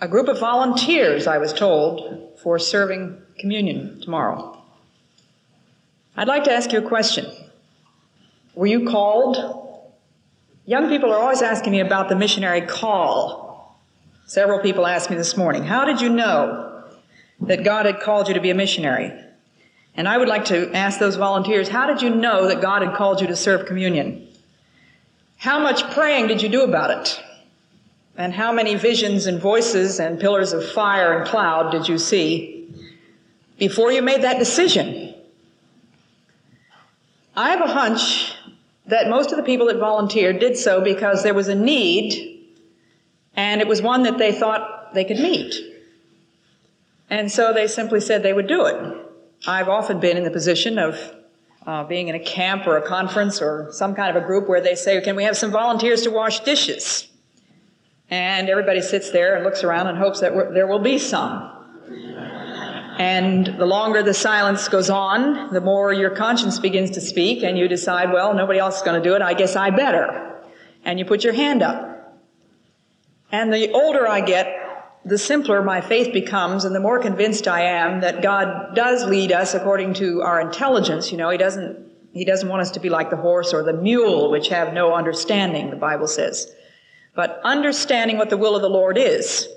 a group of volunteers, I was told, for serving communion tomorrow. I'd like to ask you a question. Were you called? Young people are always asking me about the missionary call. Several people asked me this morning, How did you know that God had called you to be a missionary? And I would like to ask those volunteers, How did you know that God had called you to serve communion? How much praying did you do about it? And how many visions and voices and pillars of fire and cloud did you see before you made that decision? I have a hunch that most of the people that volunteered did so because there was a need and it was one that they thought they could meet. And so they simply said they would do it. I've often been in the position of uh, being in a camp or a conference or some kind of a group where they say, Can we have some volunteers to wash dishes? And everybody sits there and looks around and hopes that there will be some. And the longer the silence goes on, the more your conscience begins to speak, and you decide, well, nobody else is going to do it, I guess I better. And you put your hand up. And the older I get, the simpler my faith becomes, and the more convinced I am that God does lead us according to our intelligence. You know, He doesn't, He doesn't want us to be like the horse or the mule, which have no understanding, the Bible says but understanding what the will of the Lord is.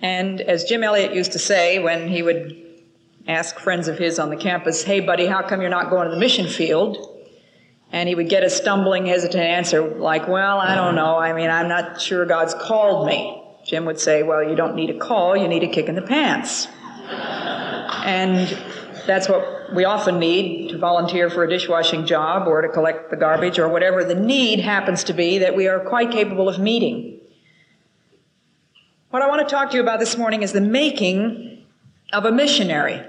And as Jim Elliot used to say when he would ask friends of his on the campus, Hey, buddy, how come you're not going to the mission field? And he would get a stumbling, hesitant answer like, Well, I don't know. I mean, I'm not sure God's called me. Jim would say, Well, you don't need a call, you need a kick in the pants. and that's what we often need to volunteer for a dishwashing job or to collect the garbage or whatever the need happens to be that we are quite capable of meeting. What I want to talk to you about this morning is the making of a missionary.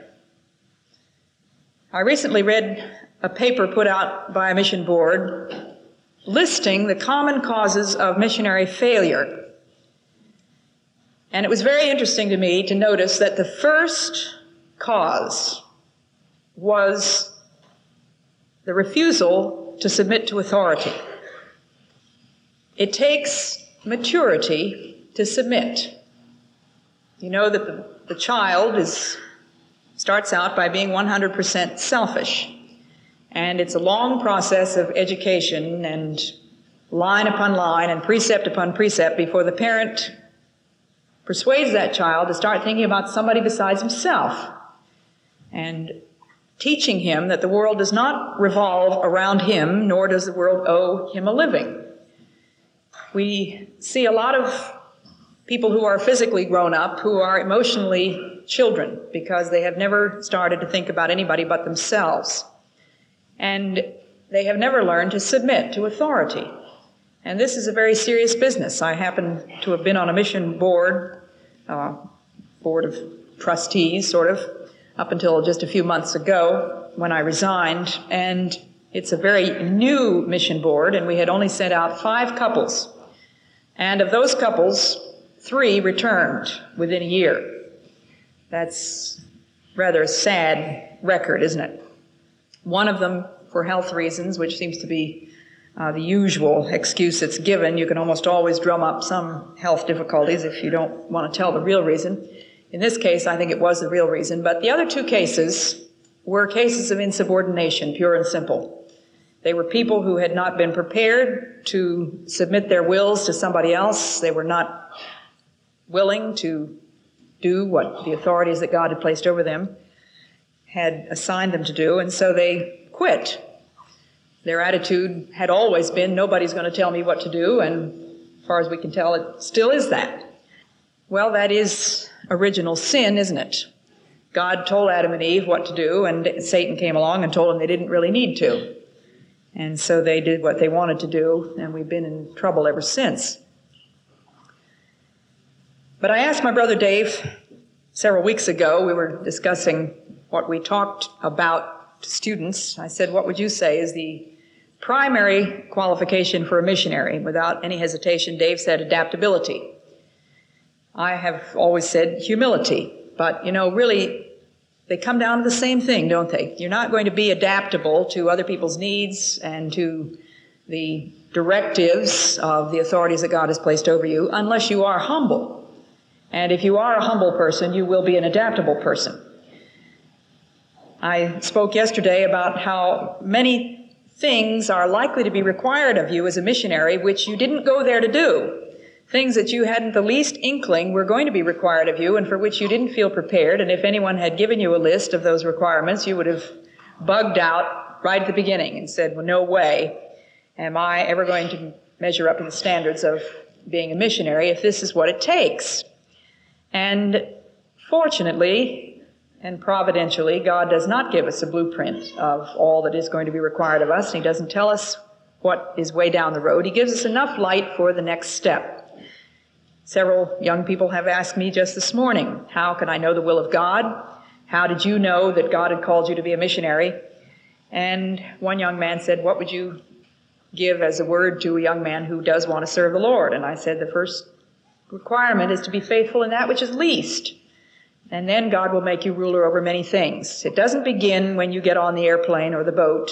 I recently read a paper put out by a mission board listing the common causes of missionary failure. And it was very interesting to me to notice that the first cause was the refusal to submit to authority. It takes maturity to submit. You know that the, the child is, starts out by being 100% selfish. And it's a long process of education and line upon line and precept upon precept before the parent persuades that child to start thinking about somebody besides himself. And teaching him that the world does not revolve around him, nor does the world owe him a living. We see a lot of people who are physically grown up who are emotionally children because they have never started to think about anybody but themselves. And they have never learned to submit to authority. And this is a very serious business. I happen to have been on a mission board, uh, board of trustees, sort of, up until just a few months ago when I resigned. And it's a very new mission board, and we had only sent out five couples. And of those couples, three returned within a year. That's rather a sad record, isn't it? One of them for health reasons, which seems to be uh, the usual excuse that's given. You can almost always drum up some health difficulties if you don't want to tell the real reason. In this case, I think it was the real reason, but the other two cases were cases of insubordination, pure and simple. They were people who had not been prepared to submit their wills to somebody else. They were not willing to do what the authorities that God had placed over them had assigned them to do, and so they quit. Their attitude had always been nobody's going to tell me what to do, and as far as we can tell, it still is that. Well, that is original sin, isn't it? God told Adam and Eve what to do, and Satan came along and told them they didn't really need to. And so they did what they wanted to do, and we've been in trouble ever since. But I asked my brother Dave several weeks ago, we were discussing what we talked about to students. I said, What would you say is the primary qualification for a missionary? Without any hesitation, Dave said adaptability. I have always said humility. But, you know, really, they come down to the same thing, don't they? You're not going to be adaptable to other people's needs and to the directives of the authorities that God has placed over you unless you are humble. And if you are a humble person, you will be an adaptable person. I spoke yesterday about how many things are likely to be required of you as a missionary which you didn't go there to do. Things that you hadn't the least inkling were going to be required of you and for which you didn't feel prepared. And if anyone had given you a list of those requirements, you would have bugged out right at the beginning and said, well, no way am I ever going to measure up to the standards of being a missionary if this is what it takes. And fortunately and providentially, God does not give us a blueprint of all that is going to be required of us. And he doesn't tell us what is way down the road. He gives us enough light for the next step. Several young people have asked me just this morning, how can I know the will of God? How did you know that God had called you to be a missionary? And one young man said, what would you give as a word to a young man who does want to serve the Lord? And I said, the first requirement is to be faithful in that which is least. And then God will make you ruler over many things. It doesn't begin when you get on the airplane or the boat.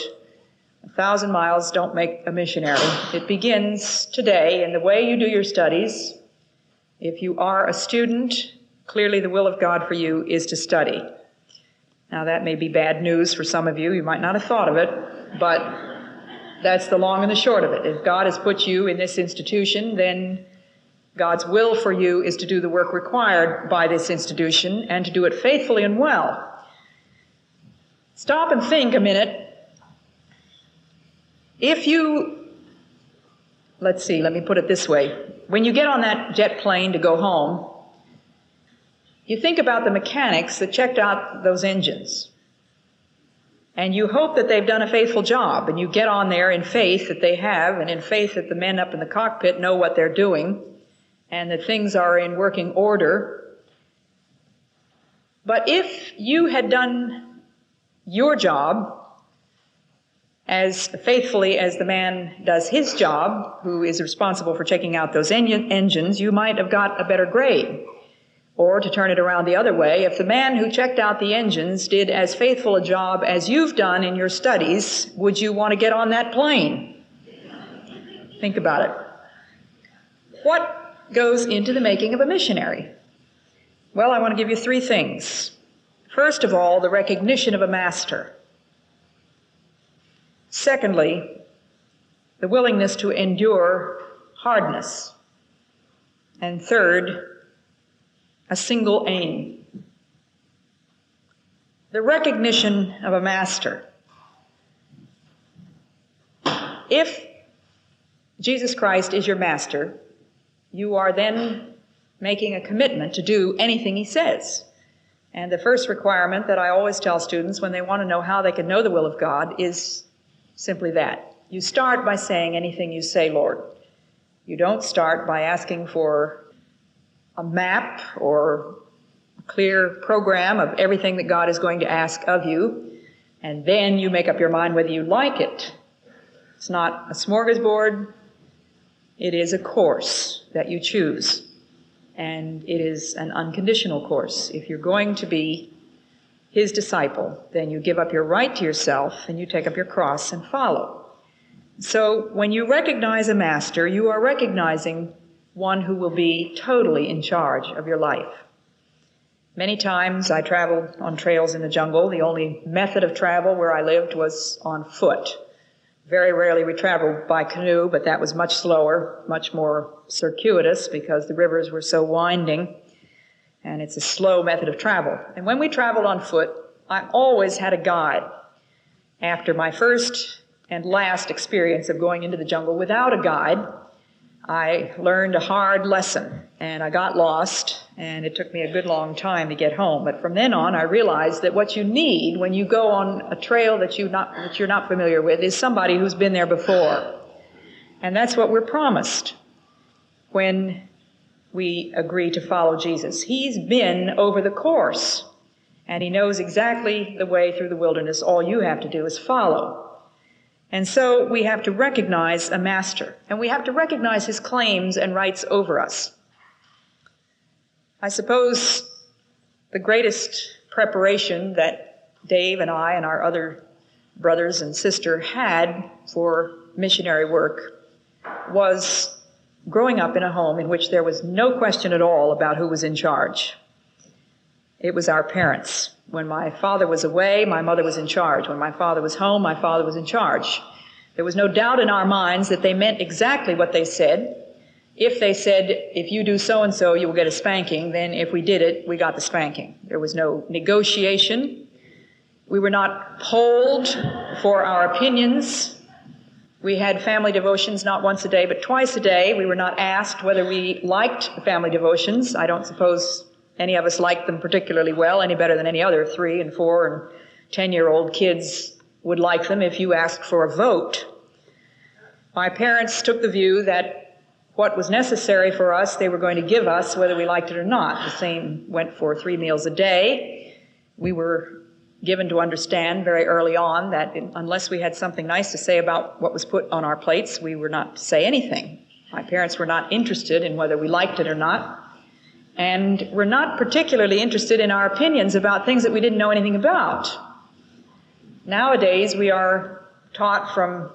A thousand miles don't make a missionary. It begins today in the way you do your studies. If you are a student, clearly the will of God for you is to study. Now that may be bad news for some of you. You might not have thought of it, but that's the long and the short of it. If God has put you in this institution, then God's will for you is to do the work required by this institution and to do it faithfully and well. Stop and think a minute. If you, let's see, let me put it this way. When you get on that jet plane to go home, you think about the mechanics that checked out those engines. And you hope that they've done a faithful job, and you get on there in faith that they have, and in faith that the men up in the cockpit know what they're doing and that things are in working order. But if you had done your job as faithfully as the man does his job, who is responsible for checking out those en- engines, you might have got a better grade. Or to turn it around the other way, if the man who checked out the engines did as faithful a job as you've done in your studies, would you want to get on that plane? Think about it. What goes into the making of a missionary? Well, I want to give you three things. First of all, the recognition of a master. Secondly, the willingness to endure hardness. And third, a single aim. The recognition of a master. If Jesus Christ is your master, you are then making a commitment to do anything he says. And the first requirement that I always tell students when they want to know how they can know the will of God is simply that. You start by saying anything you say, Lord. You don't start by asking for a map or a clear program of everything that God is going to ask of you, and then you make up your mind whether you like it. It's not a smorgasbord. It is a course that you choose. And it is an unconditional course. If you're going to be his disciple, then you give up your right to yourself and you take up your cross and follow. So when you recognize a master, you are recognizing one who will be totally in charge of your life. Many times I traveled on trails in the jungle. The only method of travel where I lived was on foot. Very rarely we traveled by canoe, but that was much slower, much more circuitous because the rivers were so winding. And it's a slow method of travel. And when we traveled on foot, I always had a guide. After my first and last experience of going into the jungle without a guide, I learned a hard lesson and I got lost and it took me a good long time to get home. But from then on, I realized that what you need when you go on a trail that, you not, that you're not familiar with is somebody who's been there before. And that's what we're promised when we agree to follow Jesus. He's been over the course and he knows exactly the way through the wilderness. All you have to do is follow. And so we have to recognize a master and we have to recognize his claims and rights over us. I suppose the greatest preparation that Dave and I and our other brothers and sister had for missionary work was growing up in a home in which there was no question at all about who was in charge. It was our parents. When my father was away, my mother was in charge. When my father was home, my father was in charge. There was no doubt in our minds that they meant exactly what they said. If they said, if you do so and so, you will get a spanking, then if we did it, we got the spanking. There was no negotiation. We were not polled for our opinions. We had family devotions not once a day, but twice a day. We were not asked whether we liked family devotions. I don't suppose any of us liked them particularly well, any better than any other three and four and ten year old kids would like them if you asked for a vote. My parents took the view that what was necessary for us, they were going to give us whether we liked it or not. The same went for three meals a day. We were given to understand very early on that unless we had something nice to say about what was put on our plates, we were not to say anything. My parents were not interested in whether we liked it or not, and were not particularly interested in our opinions about things that we didn't know anything about. Nowadays, we are taught from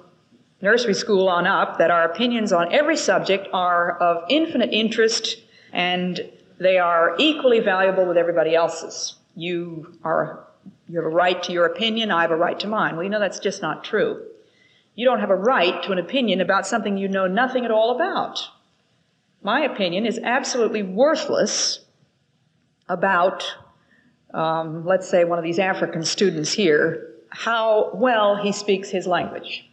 nursery school on up that our opinions on every subject are of infinite interest and they are equally valuable with everybody else's. You are you have a right to your opinion, I have a right to mine. Well, you know that's just not true. You don't have a right to an opinion about something you know nothing at all about. My opinion is absolutely worthless about, um, let's say, one of these African students here, how well he speaks his language.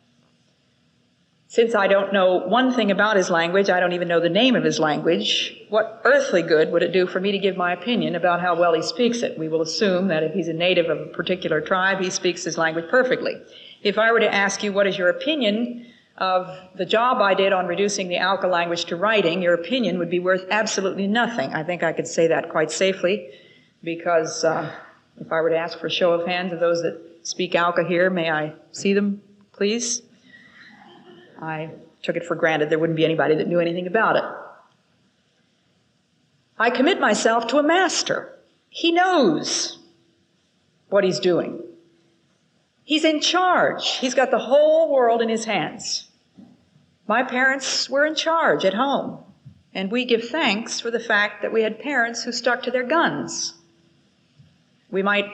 Since I don't know one thing about his language, I don't even know the name of his language, what earthly good would it do for me to give my opinion about how well he speaks it? We will assume that if he's a native of a particular tribe, he speaks his language perfectly. If I were to ask you what is your opinion of the job I did on reducing the Auca language to writing, your opinion would be worth absolutely nothing. I think I could say that quite safely because uh, if I were to ask for a show of hands of those that speak Auca here, may I see them, please? I took it for granted there wouldn't be anybody that knew anything about it. I commit myself to a master. He knows what he's doing. He's in charge. He's got the whole world in his hands. My parents were in charge at home, and we give thanks for the fact that we had parents who stuck to their guns. We might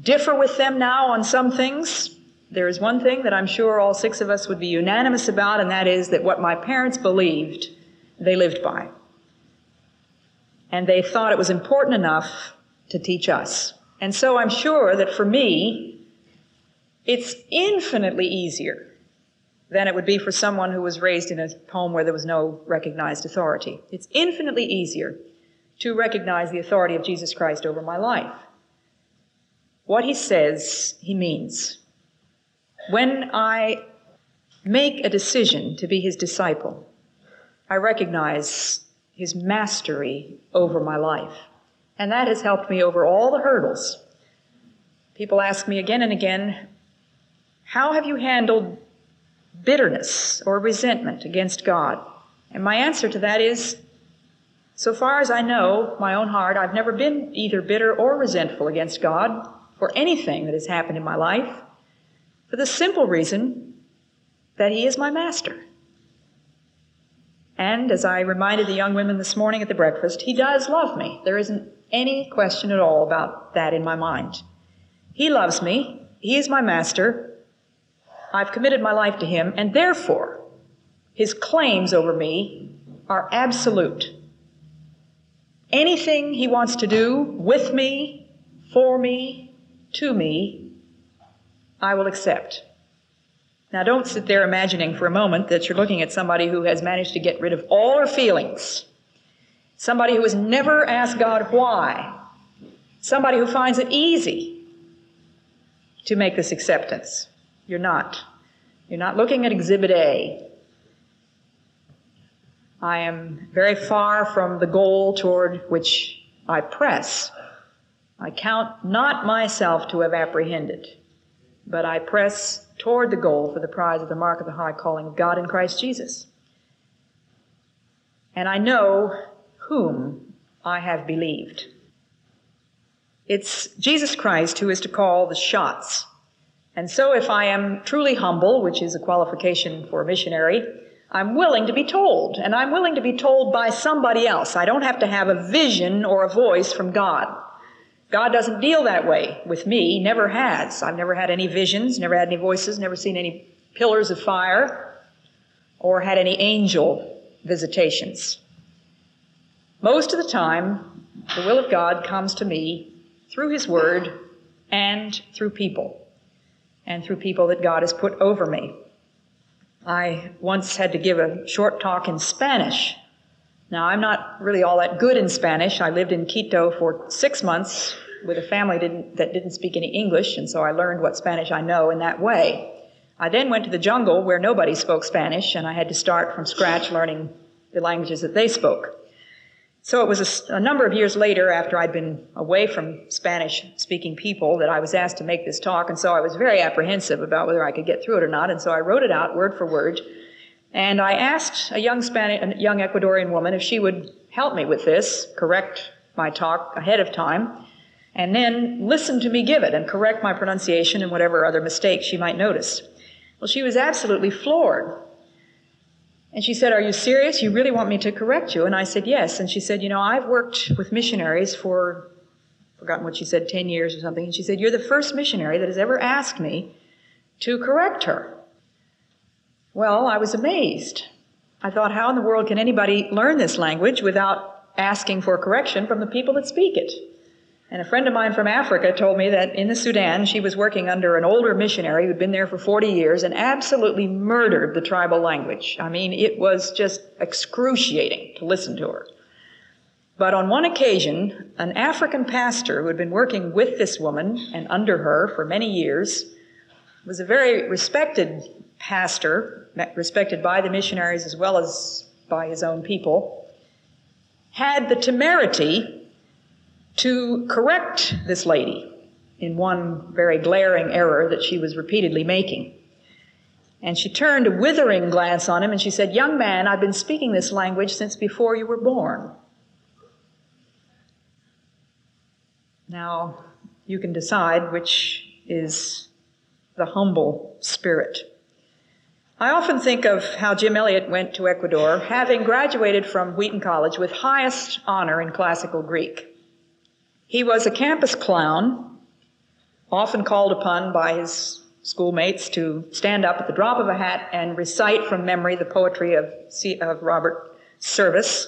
differ with them now on some things, there is one thing that I'm sure all six of us would be unanimous about, and that is that what my parents believed, they lived by. And they thought it was important enough to teach us. And so I'm sure that for me, it's infinitely easier than it would be for someone who was raised in a home where there was no recognized authority. It's infinitely easier to recognize the authority of Jesus Christ over my life. What he says, he means. When I make a decision to be his disciple, I recognize his mastery over my life. And that has helped me over all the hurdles. People ask me again and again, how have you handled bitterness or resentment against God? And my answer to that is, so far as I know, my own heart, I've never been either bitter or resentful against God for anything that has happened in my life for the simple reason that he is my master. And as I reminded the young women this morning at the breakfast, he does love me. There isn't any question at all about that in my mind. He loves me. He is my master. I've committed my life to him, and therefore, his claims over me are absolute. Anything he wants to do with me, for me, to me, I will accept. Now, don't sit there imagining for a moment that you're looking at somebody who has managed to get rid of all her feelings, somebody who has never asked God why, somebody who finds it easy to make this acceptance. You're not. You're not looking at Exhibit A. I am very far from the goal toward which I press. I count not myself to have apprehended, but I press toward the goal for the prize of the mark of the high calling of God in Christ Jesus. And I know whom I have believed. It's Jesus Christ who is to call the shots. And so if I am truly humble, which is a qualification for a missionary, I'm willing to be told, and I'm willing to be told by somebody else. I don't have to have a vision or a voice from God. God doesn't deal that way with me, never has. I've never had any visions, never had any voices, never seen any pillars of fire, or had any angel visitations. Most of the time, the will of God comes to me through His Word and through people, and through people that God has put over me. I once had to give a short talk in Spanish. Now, I'm not really all that good in Spanish. I lived in Quito for six months with a family didn't, that didn't speak any English, and so I learned what Spanish I know in that way. I then went to the jungle where nobody spoke Spanish, and I had to start from scratch learning the languages that they spoke. So it was a, a, number of years later, after I'd been away from Spanish speaking people, that I was asked to make this talk. And so I was very apprehensive about whether I could get through it or not. And so I wrote it out word for word. And I asked a young Spanish, a young Ecuadorian woman if she would help me with this, correct my talk ahead of time, and then listen to me give it and correct my pronunciation and whatever other mistakes she might notice. Well, she was absolutely floored. And she said, Are you serious? You really want me to correct you? And I said, Yes. And she said, You know, I've worked with missionaries for, forgotten what she said, 10 years or something. And she said, You're the first missionary that has ever asked me to correct her. Well, I was amazed. I thought, How in the world can anybody learn this language without asking for correction from the people that speak it? And a friend of mine from Africa told me that in the Sudan, she was working under an older missionary who'd been there for 40 years and absolutely murdered the tribal language. I mean, it was just excruciating to listen to her. But on one occasion, an African pastor who had been working with this woman and under her for many years was a very respected pastor, respected by the missionaries as well as by his own people, had the temerity to correct this lady in one very glaring error that she was repeatedly making. And she turned a withering glance on him and she said, Young man, I've been speaking this language since before you were born. Now, you can decide which is the humble spirit. I often think of how Jim Elliot went to Ecuador, having graduated from Wheaton College with highest honor in classical Greek. He was a campus clown, often called upon by his schoolmates to stand up at the drop of a hat and recite from memory the poetry of, C- of Robert Service,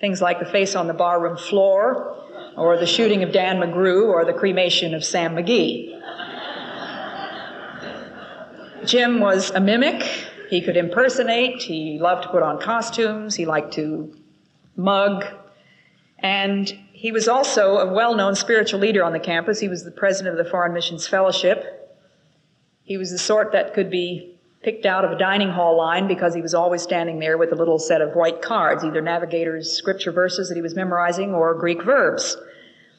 things like The Face on the Barroom Floor, or The Shooting of Dan McGrew, or The Cremation of Sam McGee. Jim was a mimic. He could impersonate. He loved to put on costumes. He liked to mug. And he was also a well known spiritual leader on the campus. He was the president of the Foreign Missions Fellowship. He was the sort that could be picked out of a dining hall line because he was always standing there with a little set of white cards, either navigator's scripture verses that he was memorizing or Greek verbs.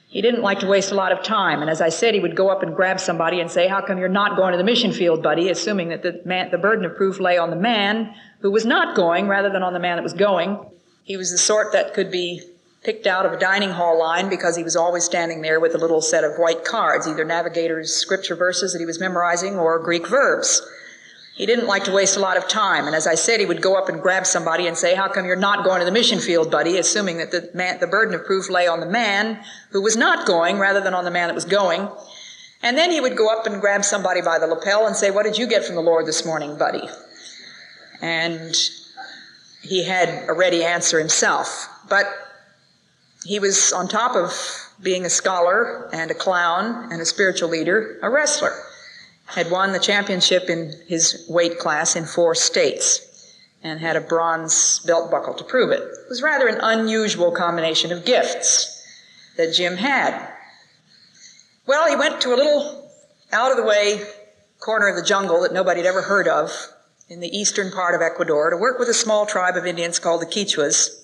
He didn't like to waste a lot of time, and as I said, he would go up and grab somebody and say, How come you're not going to the mission field, buddy? assuming that the, man, the burden of proof lay on the man who was not going rather than on the man that was going. He was the sort that could be picked out of a dining hall line because he was always standing there with a little set of white cards, either navigator's scripture verses that he was memorizing or Greek verbs. He didn't like to waste a lot of time, and as I said, he would go up and grab somebody and say, "How come you're not going to the mission field, buddy?" Assuming that the man, the burden of proof lay on the man who was not going rather than on the man that was going. And then he would go up and grab somebody by the lapel and say, "What did you get from the Lord this morning, buddy?" And he had a ready answer himself, but he was, on top of being a scholar and a clown and a spiritual leader, a wrestler. Had won the championship in his weight class in four states and had a bronze belt buckle to prove it. It was rather an unusual combination of gifts that Jim had. Well, he went to a little out of the way corner of the jungle that nobody had ever heard of in the eastern part of Ecuador to work with a small tribe of Indians called the Quichuas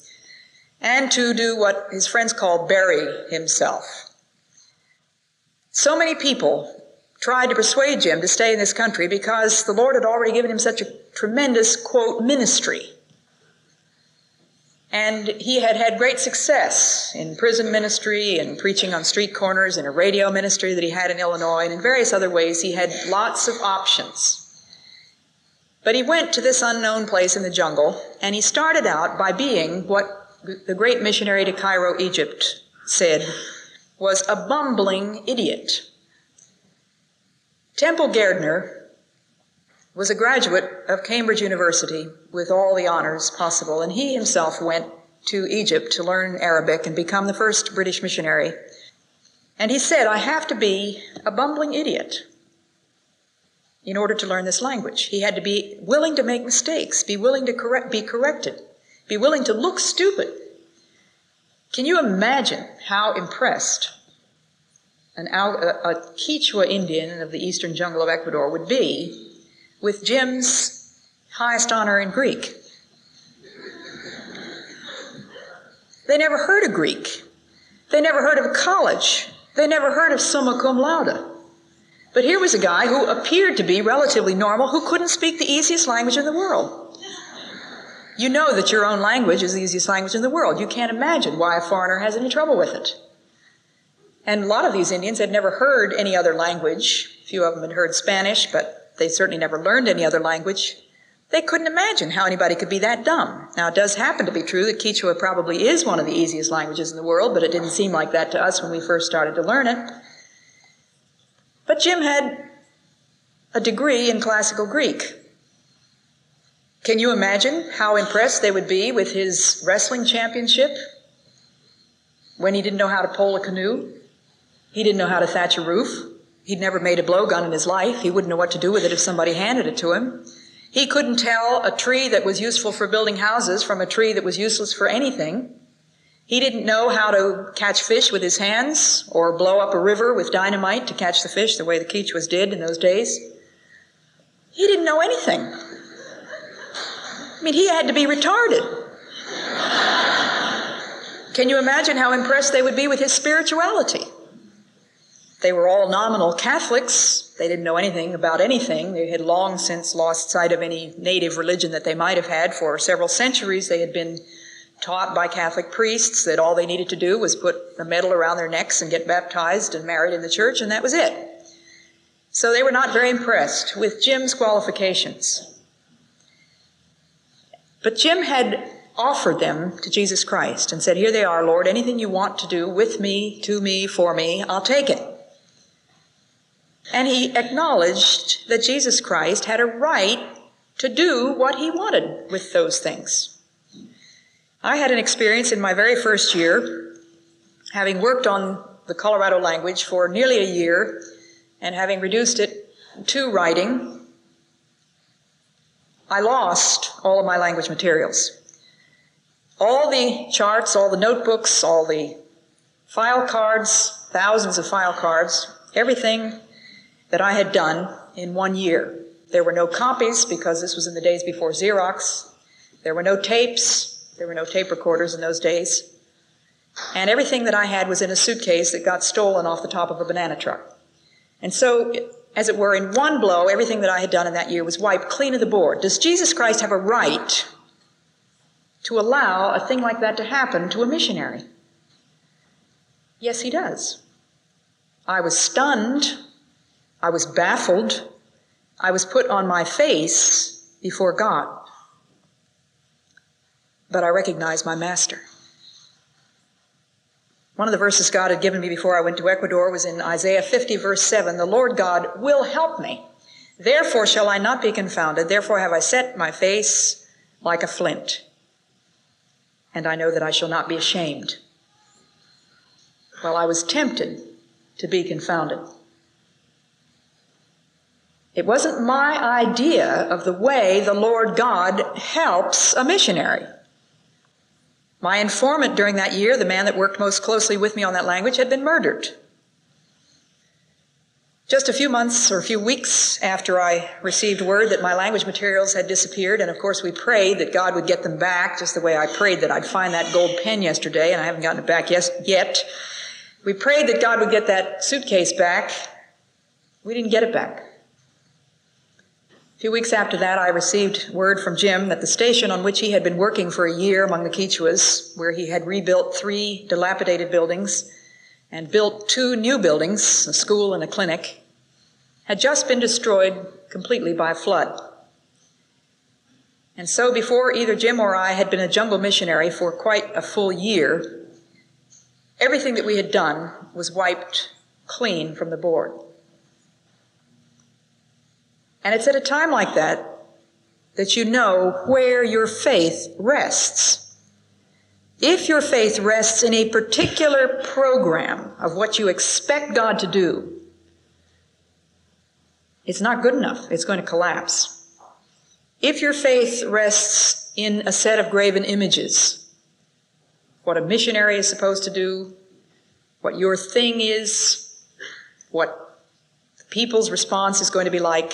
and to do what his friends called bury himself. So many people tried to persuade Jim to stay in this country because the Lord had already given him such a tremendous, quote, ministry. And he had had great success in prison ministry and preaching on street corners and a radio ministry that he had in Illinois and in various other ways. He had lots of options. But he went to this unknown place in the jungle and he started out by being what the great missionary to Cairo, Egypt said was a bumbling idiot. Temple Gairdner was a graduate of Cambridge University with all the honors possible, and he himself went to Egypt to learn Arabic and become the first British missionary. And he said, I have to be a bumbling idiot in order to learn this language. He had to be willing to make mistakes, be willing to correct, be corrected, be willing to look stupid. Can you imagine how impressed an, a, a Quichua Indian of the eastern jungle of Ecuador would be with Jim's highest honor in Greek. They never heard of Greek. They never heard of a college. They never heard of summa cum laude. But here was a guy who appeared to be relatively normal who couldn't speak the easiest language in the world. You know that your own language is the easiest language in the world. You can't imagine why a foreigner has any trouble with it. And a lot of these Indians had never heard any other language. A few of them had heard Spanish, but they certainly never learned any other language. They couldn't imagine how anybody could be that dumb. Now, it does happen to be true that Quechua probably is one of the easiest languages in the world, but it didn't seem like that to us when we first started to learn it. But Jim had a degree in classical Greek. Can you imagine how impressed they would be with his wrestling championship when he didn't know how to pole a canoe? He didn't know how to thatch a roof. He'd never made a blowgun in his life. He wouldn't know what to do with it if somebody handed it to him. He couldn't tell a tree that was useful for building houses from a tree that was useless for anything. He didn't know how to catch fish with his hands or blow up a river with dynamite to catch the fish the way the Quichuas did in those days. He didn't know anything. I mean, he had to be retarded. Can you imagine how impressed they would be with his spirituality? They were all nominal Catholics. They didn't know anything about anything. They had long since lost sight of any native religion that they might have had for several centuries. They had been taught by Catholic priests that all they needed to do was put a medal around their necks and get baptized and married in the church, and that was it. So they were not very impressed with Jim's qualifications. But Jim had offered them to Jesus Christ and said, Here they are, Lord, anything you want to do with me, to me, for me, I'll take it. And he acknowledged that Jesus Christ had a right to do what he wanted with those things. I had an experience in my very first year, having worked on the Colorado language for nearly a year and having reduced it to writing. I lost all of my language materials. All the charts, all the notebooks, all the file cards, thousands of file cards, everything that I had done in one year. There were no copies because this was in the days before Xerox. There were no tapes. There were no tape recorders in those days. And everything that I had was in a suitcase that got stolen off the top of a banana truck. And so, as it were, in one blow, everything that I had done in that year was wiped clean of the board. Does Jesus Christ have a right to allow a thing like that to happen to a missionary? Yes, he does. I was stunned I was baffled. I was put on my face before God. But I recognized my master. One of the verses God had given me before I went to Ecuador was in Isaiah 50, verse 7 The Lord God will help me. Therefore shall I not be confounded. Therefore have I set my face like a flint. And I know that I shall not be ashamed. Well, I was tempted to be confounded. It wasn't my idea of the way the Lord God helps a missionary. My informant during that year, the man that worked most closely with me on that language, had been murdered. Just a few months or a few weeks after I received word that my language materials had disappeared, and of course we prayed that God would get them back, just the way I prayed that I'd find that gold pen yesterday, and I haven't gotten it back yet. We prayed that God would get that suitcase back. We didn't get it back. A few weeks after that, I received word from Jim that the station on which he had been working for a year among the Quichuas, where he had rebuilt three dilapidated buildings and built two new buildings, a school and a clinic, had just been destroyed completely by a flood. And so, before either Jim or I had been a jungle missionary for quite a full year, everything that we had done was wiped clean from the board. And it's at a time like that that you know where your faith rests. If your faith rests in a particular program of what you expect God to do, it's not good enough. It's going to collapse. If your faith rests in a set of graven images, what a missionary is supposed to do, what your thing is, what the people's response is going to be like,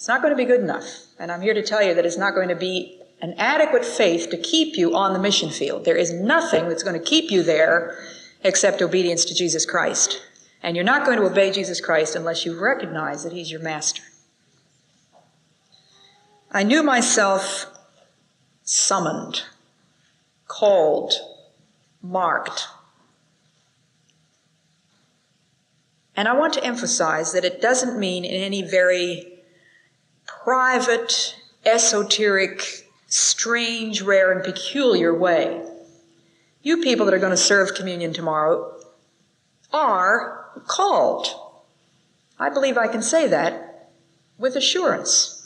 it's not going to be good enough. And I'm here to tell you that it's not going to be an adequate faith to keep you on the mission field. There is nothing that's going to keep you there except obedience to Jesus Christ. And you're not going to obey Jesus Christ unless you recognize that He's your master. I knew myself summoned, called, marked. And I want to emphasize that it doesn't mean in any very private, esoteric, strange, rare, and peculiar way. You people that are going to serve communion tomorrow are called. I believe I can say that with assurance.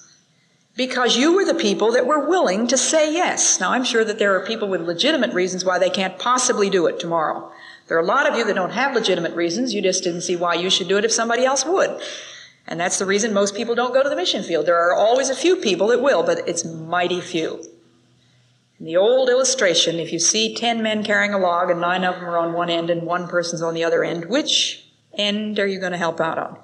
Because you were the people that were willing to say yes. Now, I'm sure that there are people with legitimate reasons why they can't possibly do it tomorrow. There are a lot of you that don't have legitimate reasons. You just didn't see why you should do it if somebody else would. And that's the reason most people don't go to the mission field. There are always a few people that will, but it's mighty few. In the old illustration, if you see 10 men carrying a log and nine of them are on one end and one person's on the other end, which end are you going to help out on?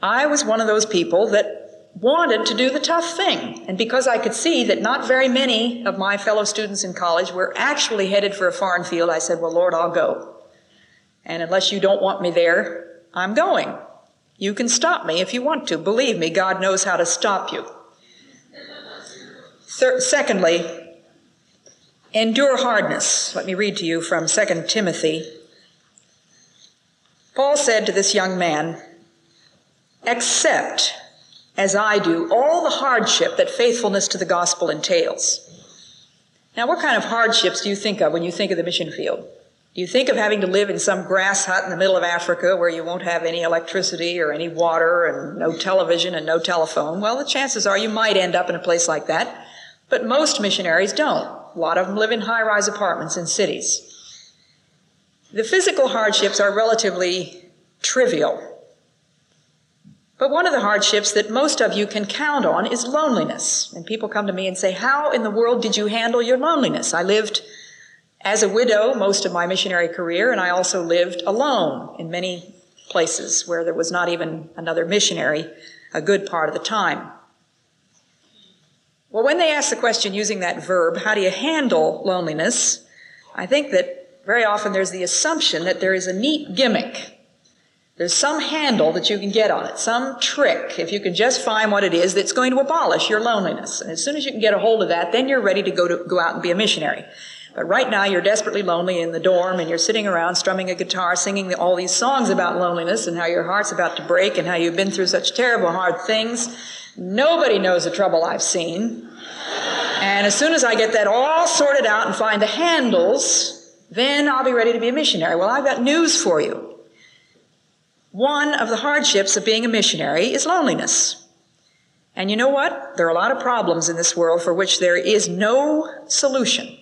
I was one of those people that wanted to do the tough thing. And because I could see that not very many of my fellow students in college were actually headed for a foreign field, I said, Well, Lord, I'll go. And unless you don't want me there, I'm going. You can stop me if you want to. Believe me, God knows how to stop you. Secondly, endure hardness. Let me read to you from 2 Timothy Paul said to this young man, Accept, as I do, all the hardship that faithfulness to the gospel entails. Now, what kind of hardships do you think of when you think of the mission field? You think of having to live in some grass hut in the middle of Africa where you won't have any electricity or any water and no television and no telephone? Well, the chances are you might end up in a place like that, but most missionaries don't. A lot of them live in high rise apartments in cities. The physical hardships are relatively trivial. But one of the hardships that most of you can count on is loneliness. And people come to me and say, How in the world did you handle your loneliness? I lived as a widow most of my missionary career, and I also lived alone in many places where there was not even another missionary a good part of the time. Well, when they ask the question using that verb, how do you handle loneliness? I think that very often there's the assumption that there is a neat gimmick. There's some handle that you can get on it, some trick, if you can just find what it is that's going to abolish your loneliness. And as soon as you can get a hold of that, then you're ready to go to go out and be a missionary. But right now you're desperately lonely in the dorm and you're sitting around strumming a guitar, singing all these songs about loneliness and how your heart's about to break and how you've been through such terrible hard things. Nobody knows the trouble I've seen. And as soon as I get that all sorted out and find the handles, then I'll be ready to be a missionary. Well, I've got news for you. One of the hardships of being a missionary is loneliness. And you know what? There are a lot of problems in this world for which there is no solution.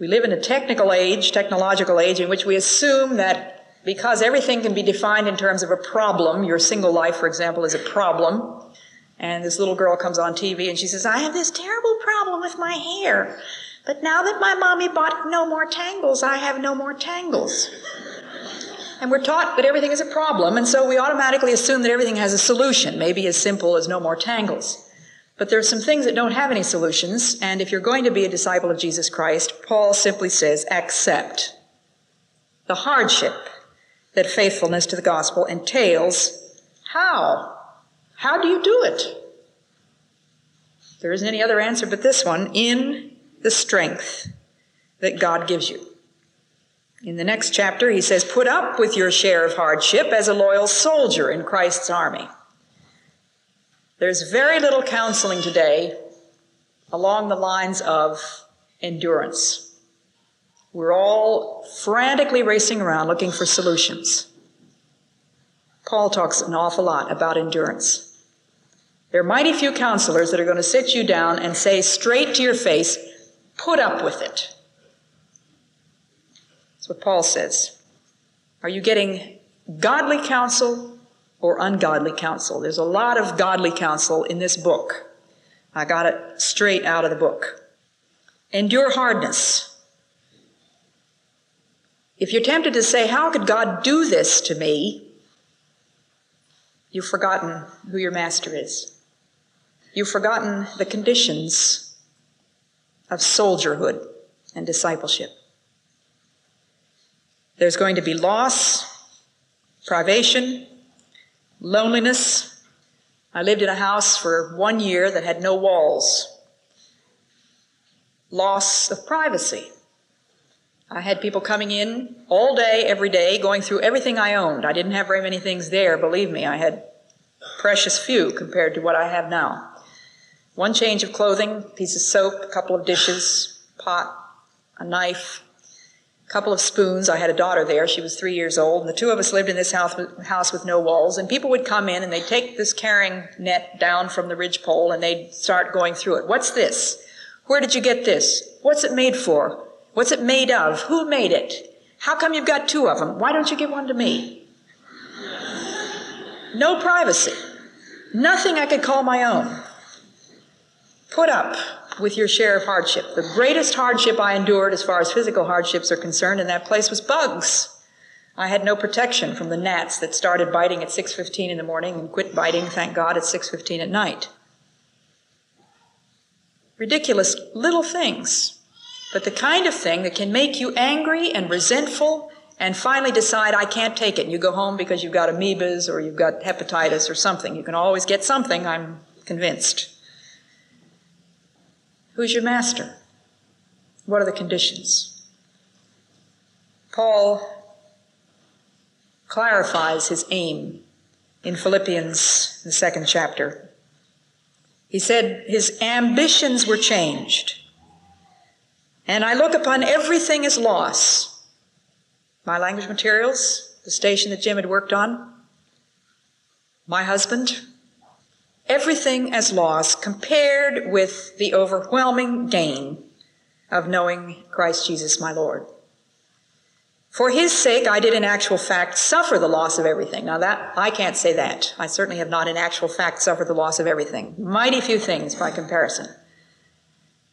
We live in a technical age, technological age, in which we assume that because everything can be defined in terms of a problem, your single life, for example, is a problem, and this little girl comes on TV and she says, I have this terrible problem with my hair. But now that my mommy bought no more tangles, I have no more tangles. And we're taught that everything is a problem, and so we automatically assume that everything has a solution, maybe as simple as no more tangles. But there are some things that don't have any solutions, and if you're going to be a disciple of Jesus Christ, Paul simply says, accept the hardship that faithfulness to the gospel entails. How? How do you do it? There isn't any other answer but this one in the strength that God gives you. In the next chapter, he says, Put up with your share of hardship as a loyal soldier in Christ's army. There's very little counseling today along the lines of endurance. We're all frantically racing around looking for solutions. Paul talks an awful lot about endurance. There are mighty few counselors that are going to sit you down and say straight to your face, put up with it. That's what Paul says. Are you getting godly counsel or ungodly counsel? There's a lot of godly counsel in this book. I got it straight out of the book. Endure hardness. If you're tempted to say, How could God do this to me? You've forgotten who your master is. You've forgotten the conditions of soldierhood and discipleship. There's going to be loss, privation, loneliness. I lived in a house for one year that had no walls. Loss of privacy. I had people coming in all day, every day, going through everything I owned. I didn't have very many things there, believe me. I had precious few compared to what I have now. One change of clothing, piece of soap, a couple of dishes, pot, a knife, couple of spoons. I had a daughter there. She was three years old. And the two of us lived in this house, house with no walls. And people would come in and they'd take this carrying net down from the ridgepole and they'd start going through it. What's this? Where did you get this? What's it made for? What's it made of? Who made it? How come you've got two of them? Why don't you give one to me? No privacy. Nothing I could call my own. Put up with your share of hardship. The greatest hardship I endured as far as physical hardships are concerned in that place was bugs. I had no protection from the gnats that started biting at 6:15 in the morning and quit biting, thank God, at 6:15 at night. Ridiculous little things but the kind of thing that can make you angry and resentful and finally decide, I can't take it. And you go home because you've got amoebas or you've got hepatitis or something. You can always get something, I'm convinced. Who's your master? What are the conditions? Paul clarifies his aim in Philippians, the second chapter. He said his ambitions were changed. And I look upon everything as loss. My language materials, the station that Jim had worked on, my husband, everything as loss compared with the overwhelming gain of knowing Christ Jesus my Lord. For his sake, I did in actual fact suffer the loss of everything. Now that, I can't say that. I certainly have not in actual fact suffered the loss of everything. Mighty few things by comparison.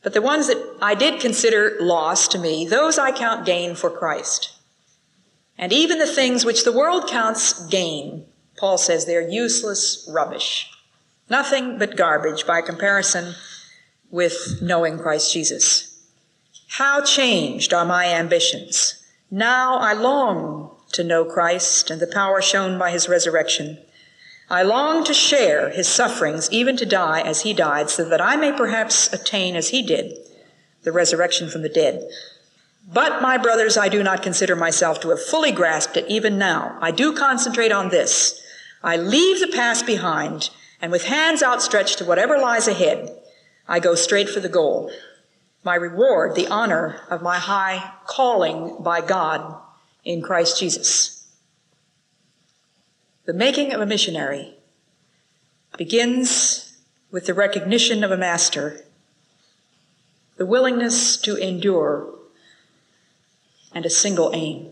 But the ones that I did consider loss to me, those I count gain for Christ. And even the things which the world counts gain, Paul says they're useless rubbish. Nothing but garbage by comparison with knowing Christ Jesus. How changed are my ambitions. Now I long to know Christ and the power shown by his resurrection I long to share his sufferings, even to die as he died, so that I may perhaps attain as he did the resurrection from the dead. But, my brothers, I do not consider myself to have fully grasped it even now. I do concentrate on this. I leave the past behind, and with hands outstretched to whatever lies ahead, I go straight for the goal. My reward, the honor of my high calling by God in Christ Jesus. The making of a missionary begins with the recognition of a master, the willingness to endure, and a single aim.